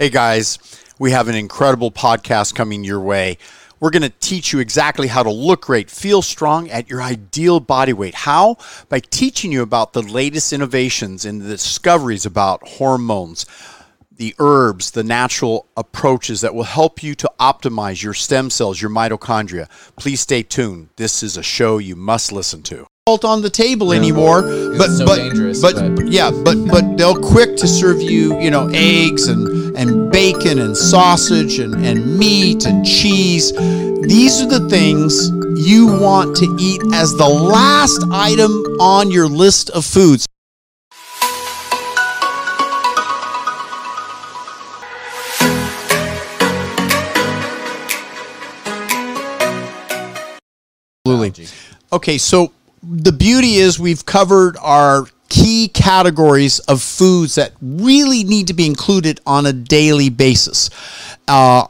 Hey guys, we have an incredible podcast coming your way. We're going to teach you exactly how to look great, feel strong at your ideal body weight. How? By teaching you about the latest innovations and the discoveries about hormones, the herbs, the natural approaches that will help you to optimize your stem cells, your mitochondria. Please stay tuned. This is a show you must listen to on the table anymore. But so but, but but- yeah, but but they'll quick to serve you, you know, eggs and and bacon and sausage and and meat and cheese. These are the things you want to eat as the last item on your list of foods. Absolutely. Okay, so the beauty is we've covered our key categories of foods that really need to be included on a daily basis. Uh,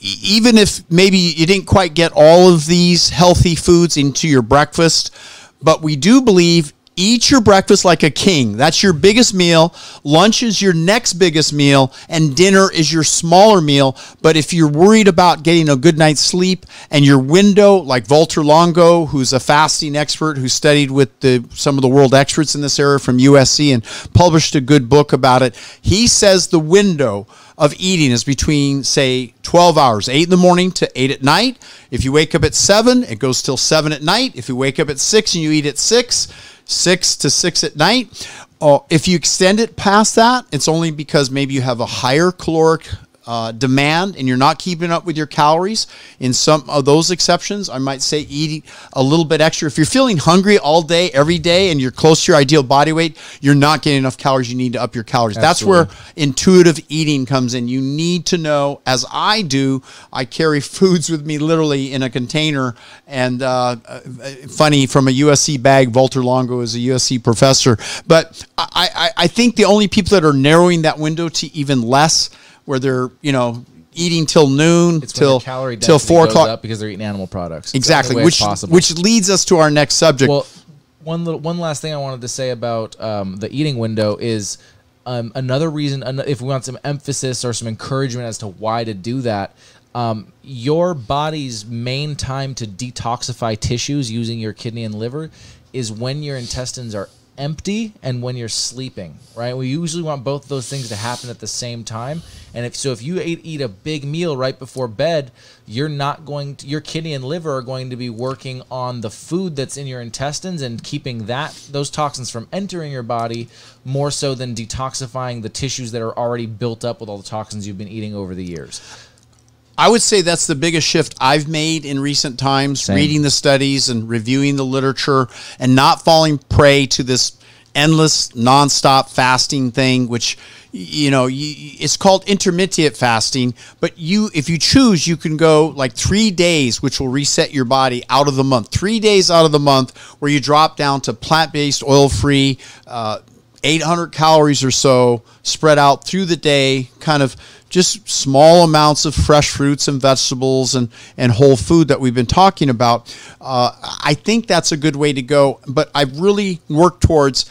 even if maybe you didn't quite get all of these healthy foods into your breakfast, but we do believe eat your breakfast like a king. That's your biggest meal. Lunch is your next biggest meal, and dinner is your smaller meal. But if you're worried about getting a good night's sleep and your window, like Valter Longo, who's a fasting expert who studied with the, some of the world experts in this area from USC and published a good book about it, he says the window of eating is between, say, 12 hours, 8 in the morning to 8 at night. If you wake up at 7, it goes till 7 at night. If you wake up at 6 and you eat at 6, 6 to 6 at night. Oh, if you extend it past that, it's only because maybe you have a higher caloric uh, demand and you're not keeping up with your calories. In some of those exceptions, I might say eating a little bit extra. If you're feeling hungry all day, every day, and you're close to your ideal body weight, you're not getting enough calories. You need to up your calories. That's where intuitive eating comes in. You need to know, as I do, I carry foods with me literally in a container. And uh, uh, funny, from a USC bag, Valter Longo is a USC professor. But I, I, I think the only people that are narrowing that window to even less where they're you know eating till noon It's till calorie till four o'clock because they're eating animal products. Exactly which possible. which leads us to our next subject Well, one little one last thing I wanted to say about um, the eating window is um, another reason. If we want some emphasis or some encouragement as to why to do that, um, your body's main time to detoxify tissues using your kidney and liver is when your intestines are empty and when you're sleeping. Right? We usually want both those things to happen at the same time. And if so, if you eat, eat a big meal right before bed, you're not going to, your kidney and liver are going to be working on the food that's in your intestines and keeping that those toxins from entering your body more so than detoxifying the tissues that are already built up with all the toxins you've been eating over the years. I would say that's the biggest shift I've made in recent times, Same. reading the studies and reviewing the literature and not falling prey to this endless nonstop fasting thing which you know you, it's called intermittent fasting but you if you choose you can go like 3 days which will reset your body out of the month 3 days out of the month where you drop down to plant-based oil-free uh, 800 calories or so spread out through the day, kind of just small amounts of fresh fruits and vegetables and, and whole food that we've been talking about. Uh, I think that's a good way to go, but I've really worked towards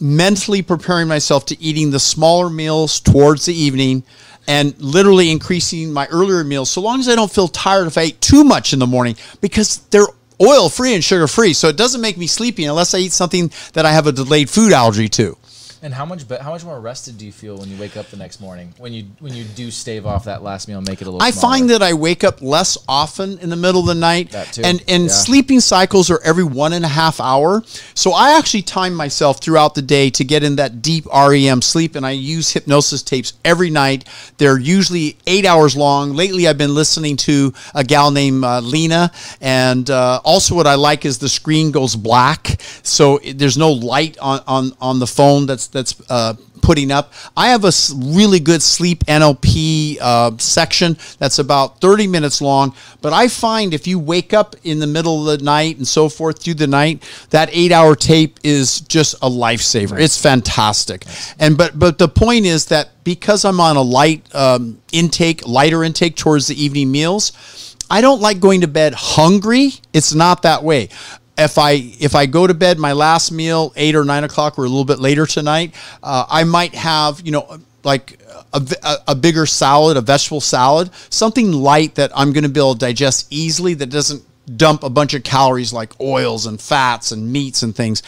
mentally preparing myself to eating the smaller meals towards the evening and literally increasing my earlier meals so long as I don't feel tired if I eat too much in the morning because they're oil free and sugar free. So it doesn't make me sleepy unless I eat something that I have a delayed food allergy to. And how much be- how much more rested do you feel when you wake up the next morning when you when you do stave off that last meal and make it a little I smaller? find that I wake up less often in the middle of the night, That too, and and yeah. sleeping cycles are every one and a half hour. So I actually time myself throughout the day to get in that deep REM sleep, and I use hypnosis tapes every night. They're usually eight hours long. Lately, I've been listening to a gal named uh, Lena, and uh, also what I like is the screen goes black, so it- there's no light on on on the phone that's that's uh, putting up. I have a really good sleep NLP uh, section that's about 30 minutes long. But I find if you wake up in the middle of the night and so forth through the night, that eight hour tape is just a lifesaver. It's fantastic. And but but the point is that because I'm on a light um, intake, lighter intake towards the evening meals, I don't like going to bed hungry. It's not that way if I if I go to bed my last meal eight or nine o'clock or a little bit later tonight, uh, I might have you know like a, a, a bigger salad, a vegetable salad, something light that I'm going to be able to digest easily that doesn't dump a bunch of calories like oils and fats and meats and things.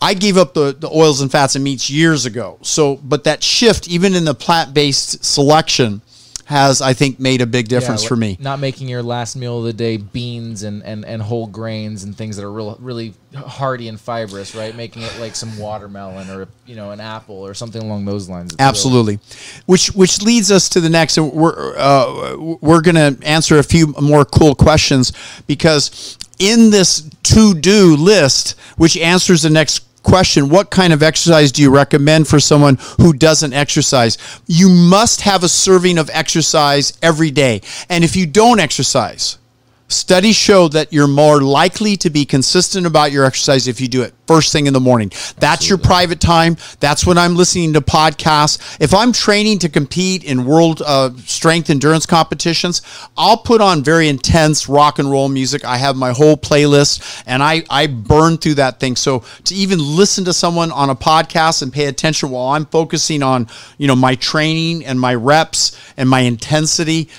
I gave up the, the oils and fats and meats years ago. So, but that shift, even in the plant based selection, has I think made a big difference Yeah, for me. Not making your last meal of the day beans and, and, and whole grains and things that are real, really hearty and fibrous, right? Making it like some watermelon or you know an apple or something along those lines. It's really- Absolutely, which which leads us to the next. and We're uh, we're going to answer a few more cool questions because in this to do list, which answers the next question, what kind of exercise do you recommend for someone who doesn't exercise? You must have a serving of exercise every day, and if you don't exercise. Studies show that you're more likely to be consistent about your exercise if you do it first thing in the morning. That's your private time. That's when I'm listening to podcasts. If I'm training to compete in world uh, strength endurance competitions, I'll put on very intense rock and roll music. I have my whole playlist and I, I burn through that thing. So to even listen to someone on a podcast and pay attention while I'm focusing on, you know, my training and my reps and my intensity,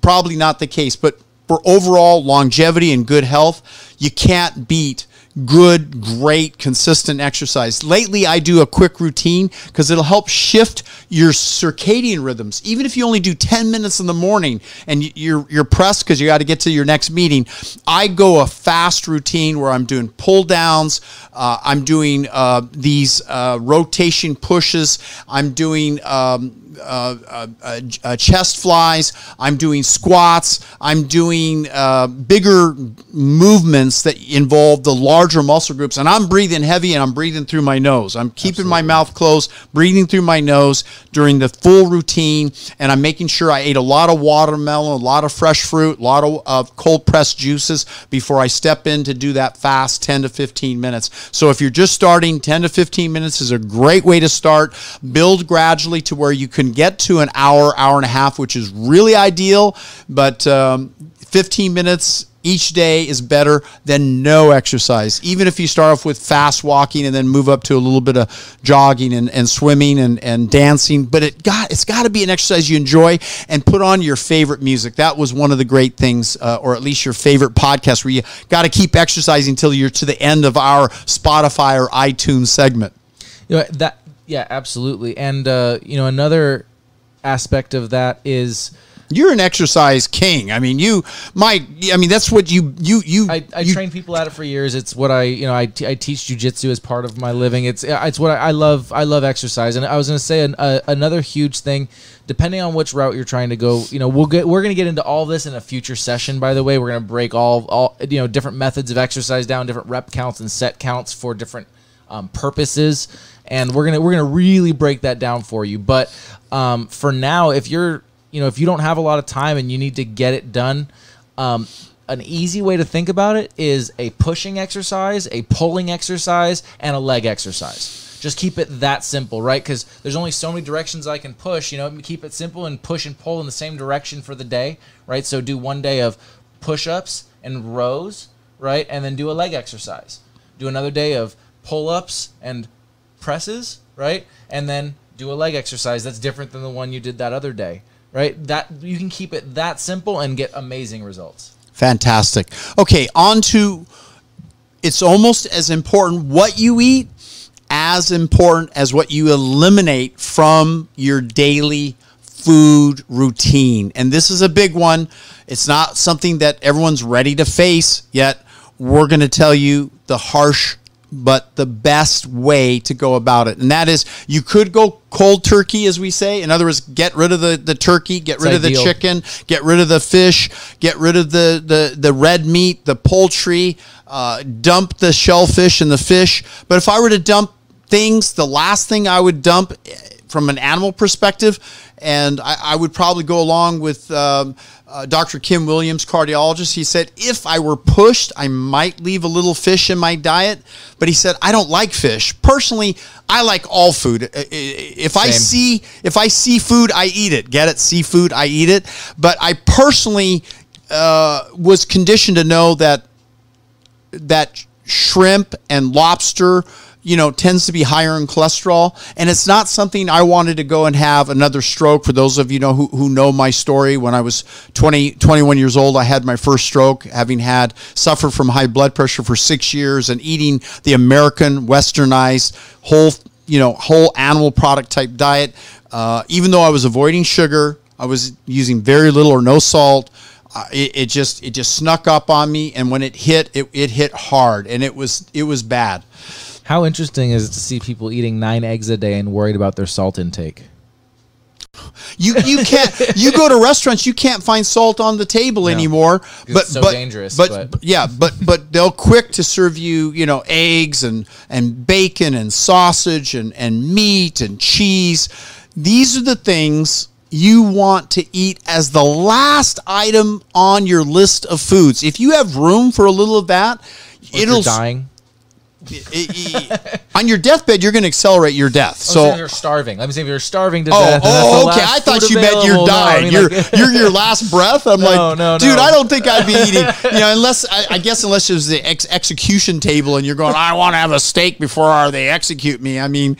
probably not the case. But for overall longevity and good health, you can't beat good, great, consistent exercise. Lately, I do a quick routine because it'll help shift your circadian rhythms. Even if you only do 10 minutes in the morning and you- you're, you're pressed because you got to get to your next meeting, I go a fast routine where I'm doing pull downs, uh, I'm doing uh, these uh, rotation pushes, I'm doing um, uh, uh, uh, chest flies. I'm doing squats. I'm doing uh, bigger movements that involve the larger muscle groups. And I'm breathing heavy and I'm breathing through my nose. I'm keeping my mouth closed, breathing through my nose during the full routine. And I'm making sure I ate a lot of watermelon, a lot of fresh fruit, a lot of uh, cold pressed juices before I step in to do that fast 10 to 15 minutes. So if you're just starting, 10 to 15 minutes is a great way to start. Build gradually to where you can get to an hour, hour and a half, which is really ideal. But um, 15 minutes each day is better than no exercise. Even if you start off with fast walking and then move up to a little bit of jogging and, and swimming and, and dancing. But it got it's got to be an exercise you enjoy and put on your favorite music. That was one of the great things, uh, or at least your favorite podcast, where you got to keep exercising until you're to the end of our Spotify or iTunes segment. You know, that yeah, absolutely. And uh, you know, another aspect of that is You're an exercise king. I mean, you, my, I mean, that's what you, you, you. I, I you, train people at it for years. It's what I, you know, I, t- I teach jujitsu as part of my living. It's it's what I, I love. I love exercise, and I was going to say an, uh, another huge thing. Depending on which route you're trying to go, you know, we'll get we're going to get into all this in a future session. By the way, we're going to break all all you know different methods of exercise down, different rep counts and set counts for different um, purposes, and we're gonna we're gonna really break that down for you. But um, for now, if you're you know if you don't have a lot of time and you need to get it done, um, an easy way to think about it is a pushing exercise, a pulling exercise, and a leg exercise. Just keep it that simple, right? Because there's only so many directions I can push. You know, keep it simple and push and pull in the same direction for the day, right? So do one day of push-ups and rows, right? And then do a leg exercise. Do another day of pull-ups and presses, right? And then do a leg exercise that's different than the one you did that other day, right? That you can keep it that simple and get amazing results. Fantastic. Okay, on to it's almost as important what you eat as important as what you eliminate from your daily food routine. And this is a big one. It's not something that everyone's ready to face yet. We're going to tell you the harsh but the best way to go about it. And that is you could go cold turkey, as we say. In other words, get rid of the, the turkey, get rid of the chicken, get rid of the fish, get rid of the, the, the red meat, the poultry, uh, dump the shellfish and the fish. But if I were to dump things, the last thing I would dump eh, from an animal perspective, and I, I would probably go along with um, uh, Dr. Kim Williams, cardiologist. He said, if I were pushed, I might leave a little fish in my diet. But he said, I don't like fish. Personally, I like all food. If I see if I see food, I eat it. Get it? Seafood, I eat it. But I personally uh, was conditioned to know that that shrimp and lobster you know, tends to be higher in cholesterol. And it's not something I wanted to go and have another stroke. For those of you know who, who know my story, when I was 20, 21 years old, I had my first stroke, having had suffered from high blood pressure for six years and eating the American westernized whole, you know, whole animal product type diet. Uh, even though I was avoiding sugar, I was using very little or no salt. Uh, it, it just it just snuck up on me, and when it hit, it, it hit hard, and it was it was bad. How interesting is it to see people eating nine eggs a day and worried about their salt intake? You you can't you go to restaurants you can't find salt on the table anymore. But it's so but, dangerous, But, but- yeah, but but they'll quick to serve you you know eggs and and bacon and sausage and and meat and cheese. These are the things you want to eat as the last item on your list of foods. If you have room for a little of that, If it'll you're dying. it- it- on your deathbed you're going to accelerate your death. So So if you're starving. Let me say if you're starving to Oh, death. and that's oh, the oh, okay. I thought you meant you're available. No, I dying. mean, you're like- you're your last breath. I'm No, like, no, dude, no. I don't think I'd be eating. You know, unless I, I guess unless it was the ex- execution table and you're going, I want to have a steak before they execute me. I mean,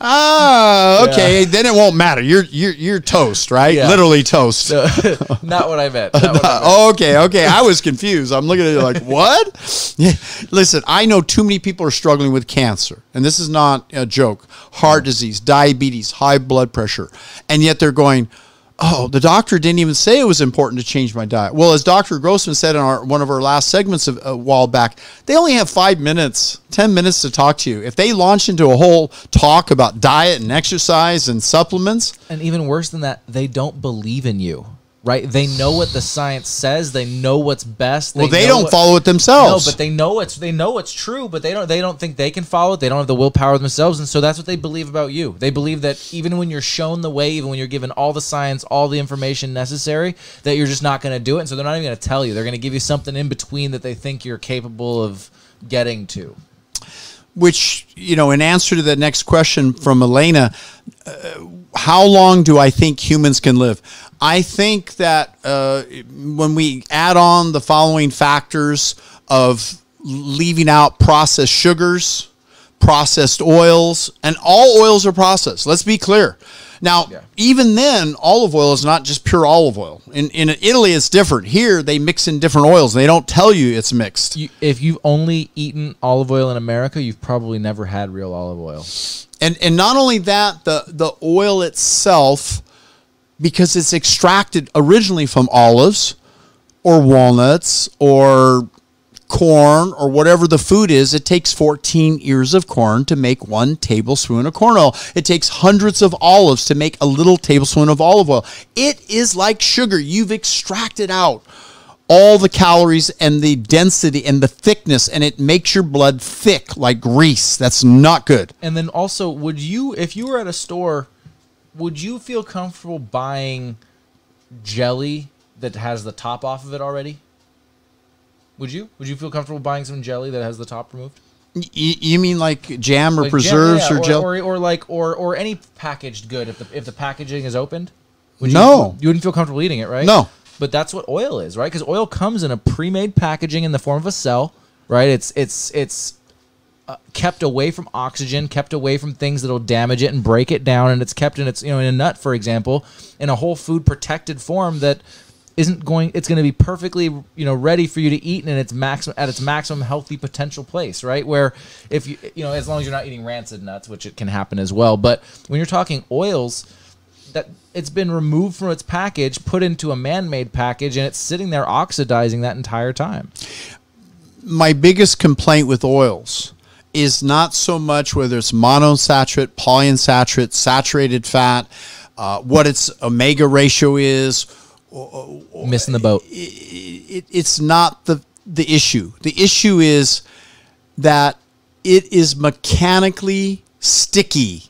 ah, okay, then it won't matter. You're you're you're toast, right? Yeah. Literally toast. not what I meant. Not what I meant. Oh, okay, okay. I was confused. I'm looking at you like, what? Yeah. Listen, I know too many people are struggling with cancer, and this is not a joke. Heart disease, diabetes, high blood pressure, and yet they're going, "Oh, the doctor didn't even say it was important to change my diet." Well, as Dr. Grossman said in our one of our last segments a while back, they only have five minutes, ten minutes to talk to you. If they launch into a whole talk about diet and exercise and supplements, And even worse than that, they don't believe in you. Right? They know what the science says. They know what's best. well, they don't what- follow it themselves. No, but they know it's they know it's true, but they don't they don't think they can follow it. They don't have the willpower themselves, and so that's what they believe about you. They believe that even when you're shown the way, even when you're given all the science, all the information necessary, that you're just not going to do it. And so they're not even going to tell you. They're going to give you something in between that they think you're capable of getting to. which you know in answer to the next question from elena uh, how long do i think humans can live? I think that uh, when we add on the following factors of leaving out processed sugars processed oils and all oils are processed let's be clear now Yeah. even then olive oil is not just pure olive oil in, in italy it's different here they mix in different oils they don't tell you it's mixed You, if you've only eaten olive oil in America, you've probably never had real olive oil. and and not only that the the oil itself because it's extracted originally from olives or walnuts or corn or whatever the food is it takes 14 ears of corn to make one tablespoon of corn oil. It takes hundreds of olives to make a little tablespoon of olive oil. It is like sugar. You've extracted out all the calories and the density and the thickness and it makes your blood thick like grease. That's not good. And then also, would you, if you were at a store, would you feel comfortable buying jelly that has the top off of it already? Would you? Would you feel comfortable buying some jelly that has the top removed? You mean like jam or Like jam- preserves yeah, or gel? or, or like or or any packaged good if the if the packaging is opened? Would you, No. you wouldn't feel comfortable eating it, right? No. But that's what oil is, right? Because oil comes in a pre-made packaging in the form of a cell, right? It's it's it's uh, kept away from oxygen, kept away from things that'll damage it and break it down, and it's kept in its you know in a nut, for example, in a whole food protected form that isn't going. It's going to be perfectly you know ready for you to eat and its maximum at its maximum healthy potential place, right? Where if you you know as long as you're not eating rancid nuts, which it can happen as well, but when you're talking oils that it's been removed from its package, put into a man-made package, and it's sitting there oxidizing that entire time. My biggest complaint with oils is not so much whether it's monosaturate, polyunsaturated, saturated fat, uh, what its omega ratio is. Missing the boat. It, it's not the the issue. The issue is that it is mechanically sticky.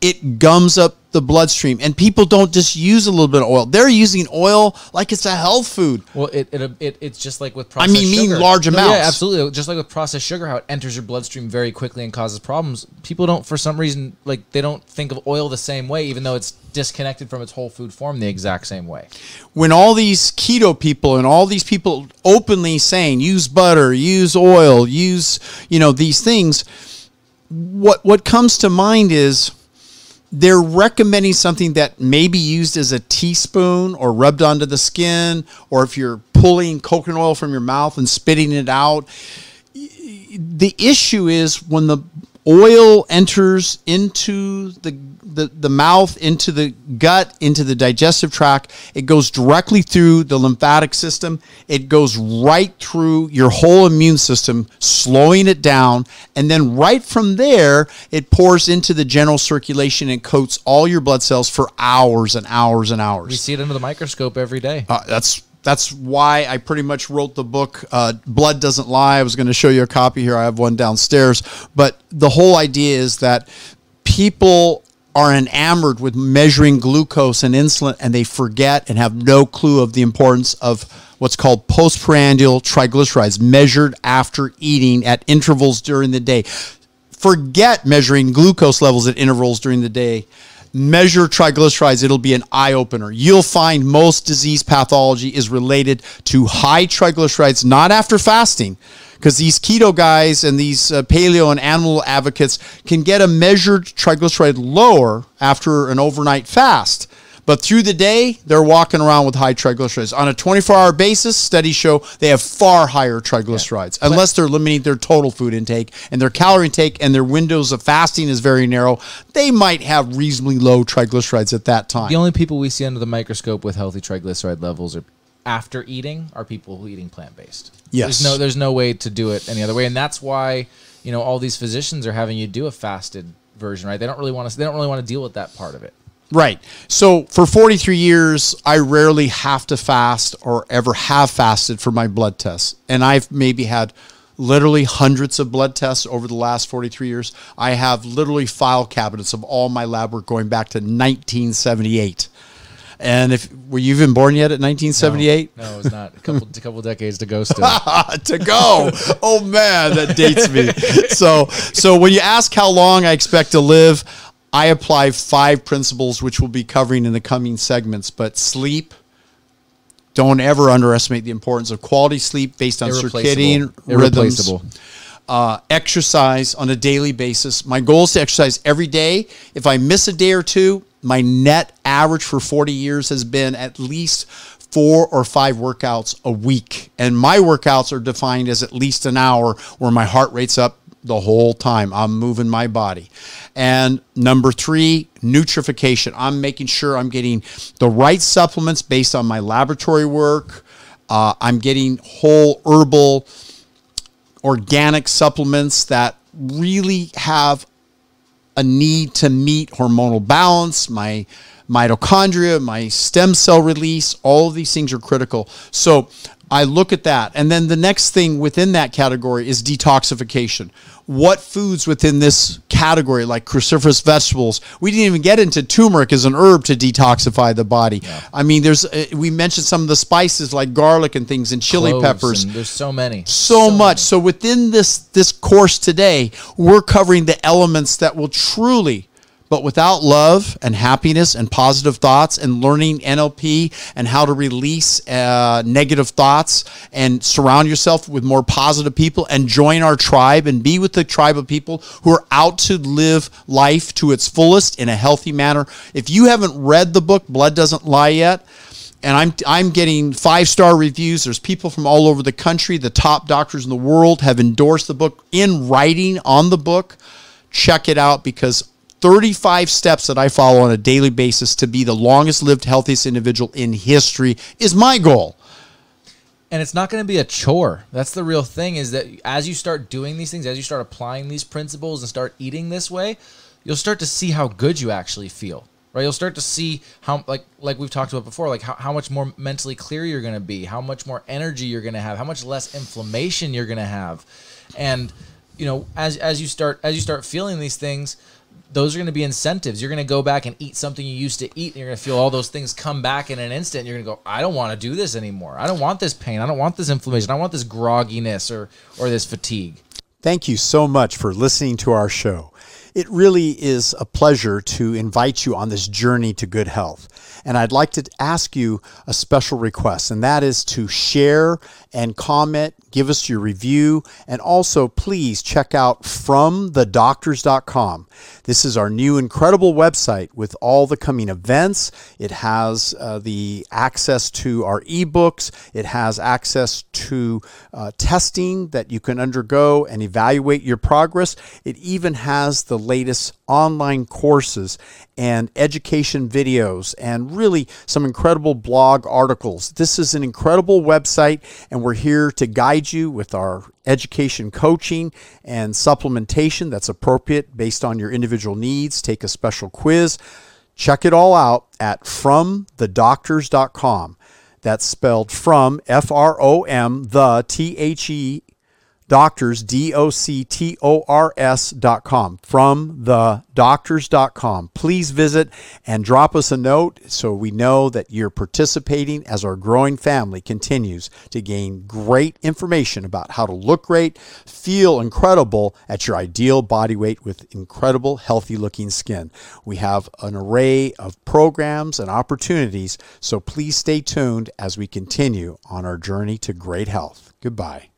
It gums up the bloodstream, and people don't just use a little bit of oil. They're using oil like it's a health food. Well, it, it, it it's just like with I processed mean, mean sugar. large No, amounts. Yeah, absolutely. Just like with processed sugar, how it enters your bloodstream very quickly and causes problems. People don't, for some reason, like they don't think of oil the same way, even though it's disconnected from its whole food form the exact same way. when all these keto people and all these people openly saying use butter, use oil, use you know these things, what what comes to mind is they're recommending something that may be used as a teaspoon or rubbed onto the skin, or if you're pulling coconut oil from your mouth and spitting it out. The issue is when the oil enters into the, the, the mouth, into the gut, into the digestive tract. It goes directly through the lymphatic system. It goes right through your whole immune system, slowing it down. And then right from there, it pours into the general circulation and coats all your blood cells for hours and hours and hours. We see it under the microscope every day. Uh, that's that's why I pretty much wrote the book uh, Blood Doesn't Lie. I was going to show you a copy here. I have one downstairs. But the whole idea is that people are enamored with measuring glucose and insulin and they forget and have no clue of the importance of what's called postprandial triglycerides measured after eating at intervals during the day. Forget measuring glucose levels at intervals during the day measure triglycerides, it'll be an eye opener. You'll find most disease pathology is related to high triglycerides, not after fasting, because these keto guys and these uh, paleo and animal advocates can get a measured triglyceride lower after an overnight fast. But through the day, they're walking around with high triglycerides. On a 24 hour basis, studies show they have far higher triglycerides, yeah. unless they're limiting their total food intake and their calorie intake and their windows of fasting is very narrow. They might have reasonably low triglycerides at that time. The only people we see under the microscope with healthy triglyceride levels are after eating are people who eating plant based. Yes. There's no there's no way to do it any other way. And that's why, you know, all these physicians are having you do a fasted version, right? They don't really want to they don't really want to deal with that part of it. Right. So for 43 years, I rarely have to fast or ever have fasted for my blood tests. And I've maybe had literally hundreds of blood tests over the last 43 years. I have literally file cabinets of all my lab work going back to 1978. And if were you even born yet at 1978? No, no it was not. A couple, a couple decades to go still. to go. Oh man, that dates me. So, so when you ask how long I expect to live, I apply five principles, which we'll be covering in the coming segments. But sleep, don't ever underestimate the importance of quality sleep based on circadian rhythms. Uh, exercise on a daily basis. My goal is to exercise every day. If I miss a day or two, my net average for 40 years has been at least four or five workouts a week. And my workouts are defined as at least an hour where my heart rate's up the whole time. I'm moving my body. And number three, nutrification. I'm making sure I'm getting the right supplements based on my laboratory work. Uh, I'm getting whole herbal, organic supplements that really have a need to meet hormonal balance, my mitochondria, my stem cell release, all of these things are critical. So I look at that. And then the next thing within that category is detoxification what foods within this category, like cruciferous vegetables, we didn't even get into turmeric as an herb to detoxify the body. Yeah. I mean, there's uh, we mentioned some of the spices like garlic and things and chili Cloves peppers. And there's so many, so, so much. Many. So within this this course today, we're covering the elements that will truly but without love and happiness and positive thoughts and learning NLP and how to release uh, negative thoughts and surround yourself with more positive people and join our tribe and be with the tribe of people who are out to live life to its fullest in a healthy manner. If you haven't read the book, Blood Doesn't Lie Yet, and I'm I'm getting five star reviews. There's people from all over the country. The top doctors in the world have endorsed the book in writing on the book. Check it out because 35 steps that I follow on a daily basis to be the longest lived, healthiest individual in history is my goal. And it's not going to be a chore. That's the real thing is that as you start doing these things, as you start applying these principles and start eating this way, you'll start to see how good you actually feel. Right? You'll start to see how like like we've talked about before, like how, how much more mentally clear you're going to be, how much more energy you're going to have, how much less inflammation you're going to have. And you know, as as you start as you start feeling these things, those are going to be incentives. You're going to go back and eat something you used to eat, and you're going to feel all those things come back in an instant. you're going to go, I don't want to do this anymore. I don't want this pain. I don't want this inflammation. I want this grogginess or or this fatigue. Thank you so much for listening to our show. It really is a pleasure to invite you on this journey to good health. And I'd like to ask you a special request, and that is to share and comment, give us your review, and also please check out fromthedoctors.com. This is our new incredible website with all the coming events. It has uh, the access to our ebooks, it has access to uh, testing that you can undergo and evaluate your progress. It even has the latest online courses and education videos and really some incredible blog articles. This is an incredible website, and we're here to guide you with our education coaching and supplementation that's appropriate based on your individual needs. Take a special quiz. Check it all out at fromthedoctors.com. That's spelled from F R O M the T H E doctors, D O C T O R S dot com, from the doctors dot com. Please visit and drop us a note so we know that you're participating as our growing family continues to gain great information about how to look great, feel incredible at your ideal body weight with incredible, healthy looking skin. We have an array of programs and opportunities, so please stay tuned as we continue on our journey to great health. Goodbye.